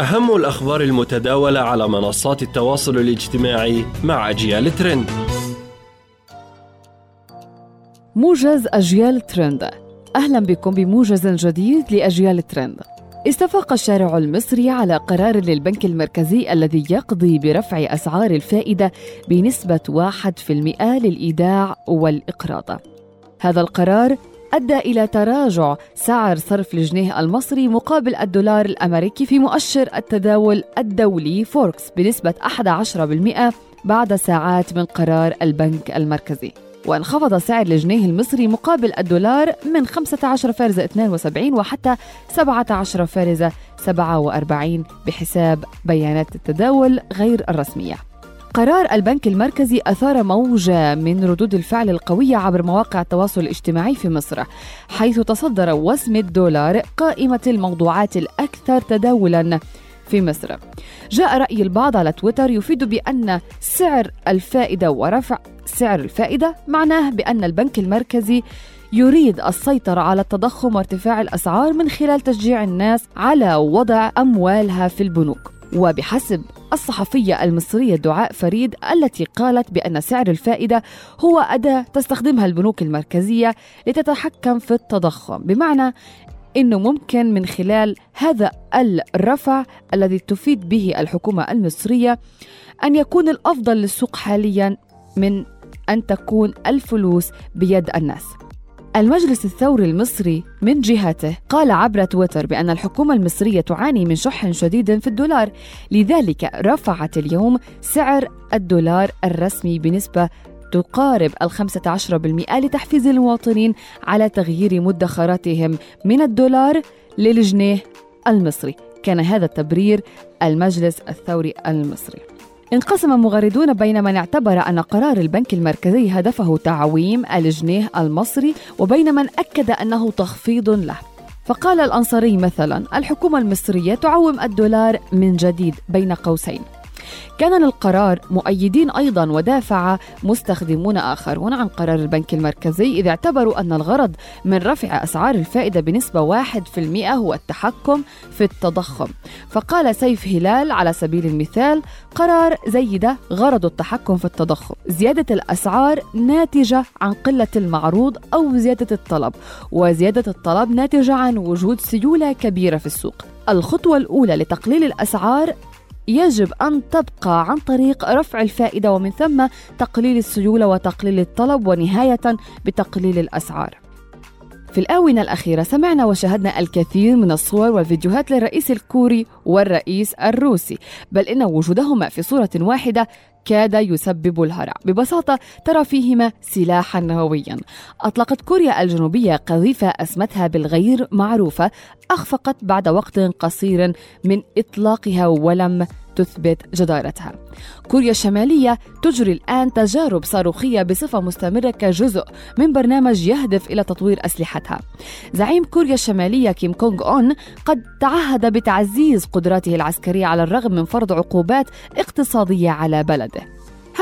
أهم الأخبار المتداولة على منصات التواصل الاجتماعي مع أجيال ترند. موجز أجيال ترند. أهلا بكم بموجز جديد لأجيال ترند. استفاق الشارع المصري على قرار للبنك المركزي الذي يقضي برفع أسعار الفائدة بنسبة 1% للإيداع والإقراض. هذا القرار أدى إلى تراجع سعر صرف الجنيه المصري مقابل الدولار الأمريكي في مؤشر التداول الدولي فوركس بنسبة 11% بعد ساعات من قرار البنك المركزي. وانخفض سعر الجنيه المصري مقابل الدولار من 15 فارزة 72 وحتى 17 فارزة 47 بحساب بيانات التداول غير الرسمية. قرار البنك المركزي أثار موجة من ردود الفعل القوية عبر مواقع التواصل الاجتماعي في مصر حيث تصدر وسم الدولار قائمة الموضوعات الأكثر تداولاً في مصر. جاء رأي البعض على تويتر يفيد بأن سعر الفائدة ورفع سعر الفائدة معناه بأن البنك المركزي يريد السيطرة على التضخم وارتفاع الأسعار من خلال تشجيع الناس على وضع أموالها في البنوك. وبحسب الصحفية المصرية دعاء فريد التي قالت بأن سعر الفائدة هو أداة تستخدمها البنوك المركزية لتتحكم في التضخم بمعنى إنه ممكن من خلال هذا الرفع الذي تفيد به الحكومة المصرية أن يكون الأفضل للسوق حاليا من أن تكون الفلوس بيد الناس. المجلس الثوري المصري من جهته قال عبر تويتر بأن الحكومة المصرية تعاني من شح شديد في الدولار لذلك رفعت اليوم سعر الدولار الرسمي بنسبة تقارب عشر بالمئة لتحفيز المواطنين على تغيير مدخراتهم من الدولار للجنيه المصري. كان هذا تبرير المجلس الثوري المصري. انقسم مغردون بين من اعتبر أن قرار البنك المركزي هدفه تعويم الجنيه المصري وبين من أكد أنه تخفيض له. فقال الأنصاري مثلا الحكومة المصرية تعوم الدولار من جديد بين قوسين. كان للقرار مؤيدين أيضا ودافع مستخدمون آخرون عن قرار البنك المركزي إذ اعتبروا أن الغرض من رفع أسعار الفائدة بنسبة 1% هو التحكم في التضخم. فقال سيف هلال على سبيل المثال قرار زي ده غرض التحكم في التضخم زيادة الأسعار ناتجة عن قلة المعروض أو زيادة الطلب وزيادة الطلب ناتجة عن وجود سيولة كبيرة في السوق. الخطوة الأولى لتقليل الأسعار يجب أن تبقى عن طريق رفع الفائدة ومن ثم تقليل السيولة وتقليل الطلب ونهاية بتقليل الأسعار. في الآونة الأخيرة سمعنا وشاهدنا الكثير من الصور والفيديوهات للرئيس الكوري والرئيس الروسي بل إن وجودهما في صورة واحدة كاد يسبب الهرع. ببساطة ترى فيهما سلاحا نوويا. أطلقت كوريا الجنوبية قذيفة أسمتها بالغير معروفة أخفقت بعد وقت قصير من إطلاقها ولم تثبت جدارتها. كوريا الشمالية تجري الآن تجارب صاروخية بصفة مستمرة كجزء من برنامج يهدف إلى تطوير أسلحتها. زعيم كوريا الشمالية كيم كونغ أون قد تعهد بتعزيز قدراته العسكرية على الرغم من فرض عقوبات اقتصادية على بلده.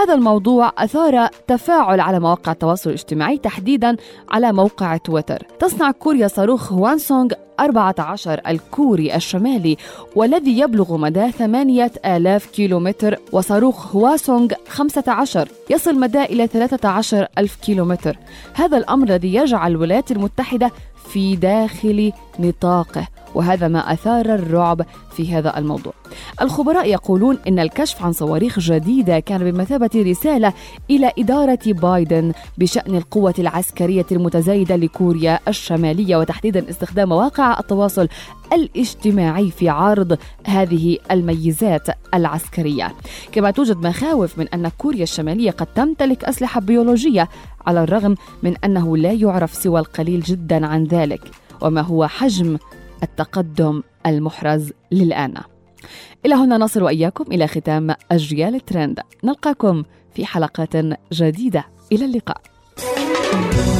هذا الموضوع أثار تفاعل على مواقع التواصل الاجتماعي تحديدا على موقع تويتر. تصنع كوريا صاروخ هوانسونغ 14 الكوري الشمالي والذي يبلغ مدى 8000 كيلومتر وصاروخ هواسونغ 15 يصل مدى إلى 13 ألف كيلومتر. هذا الأمر الذي يجعل الولايات المتحدة في داخل نطاقه. وهذا ما أثار الرعب في هذا الموضوع. الخبراء يقولون إن الكشف عن صواريخ جديدة كان بمثابة رسالة إلى إدارة بايدن بشأن القوة العسكرية المتزايدة لكوريا الشمالية وتحديدا استخدام مواقع التواصل الاجتماعي في عرض هذه الميزات العسكرية. كما توجد مخاوف من أن كوريا الشمالية قد تمتلك أسلحة بيولوجية على الرغم من أنه لا يعرف سوى القليل جدا عن ذلك. وما هو حجم التقدم المحرز للآن. إلى هنا نصل وإياكم إلى ختام أجيال ترند. نلقاكم في حلقات جديدة. إلى اللقاء. thank you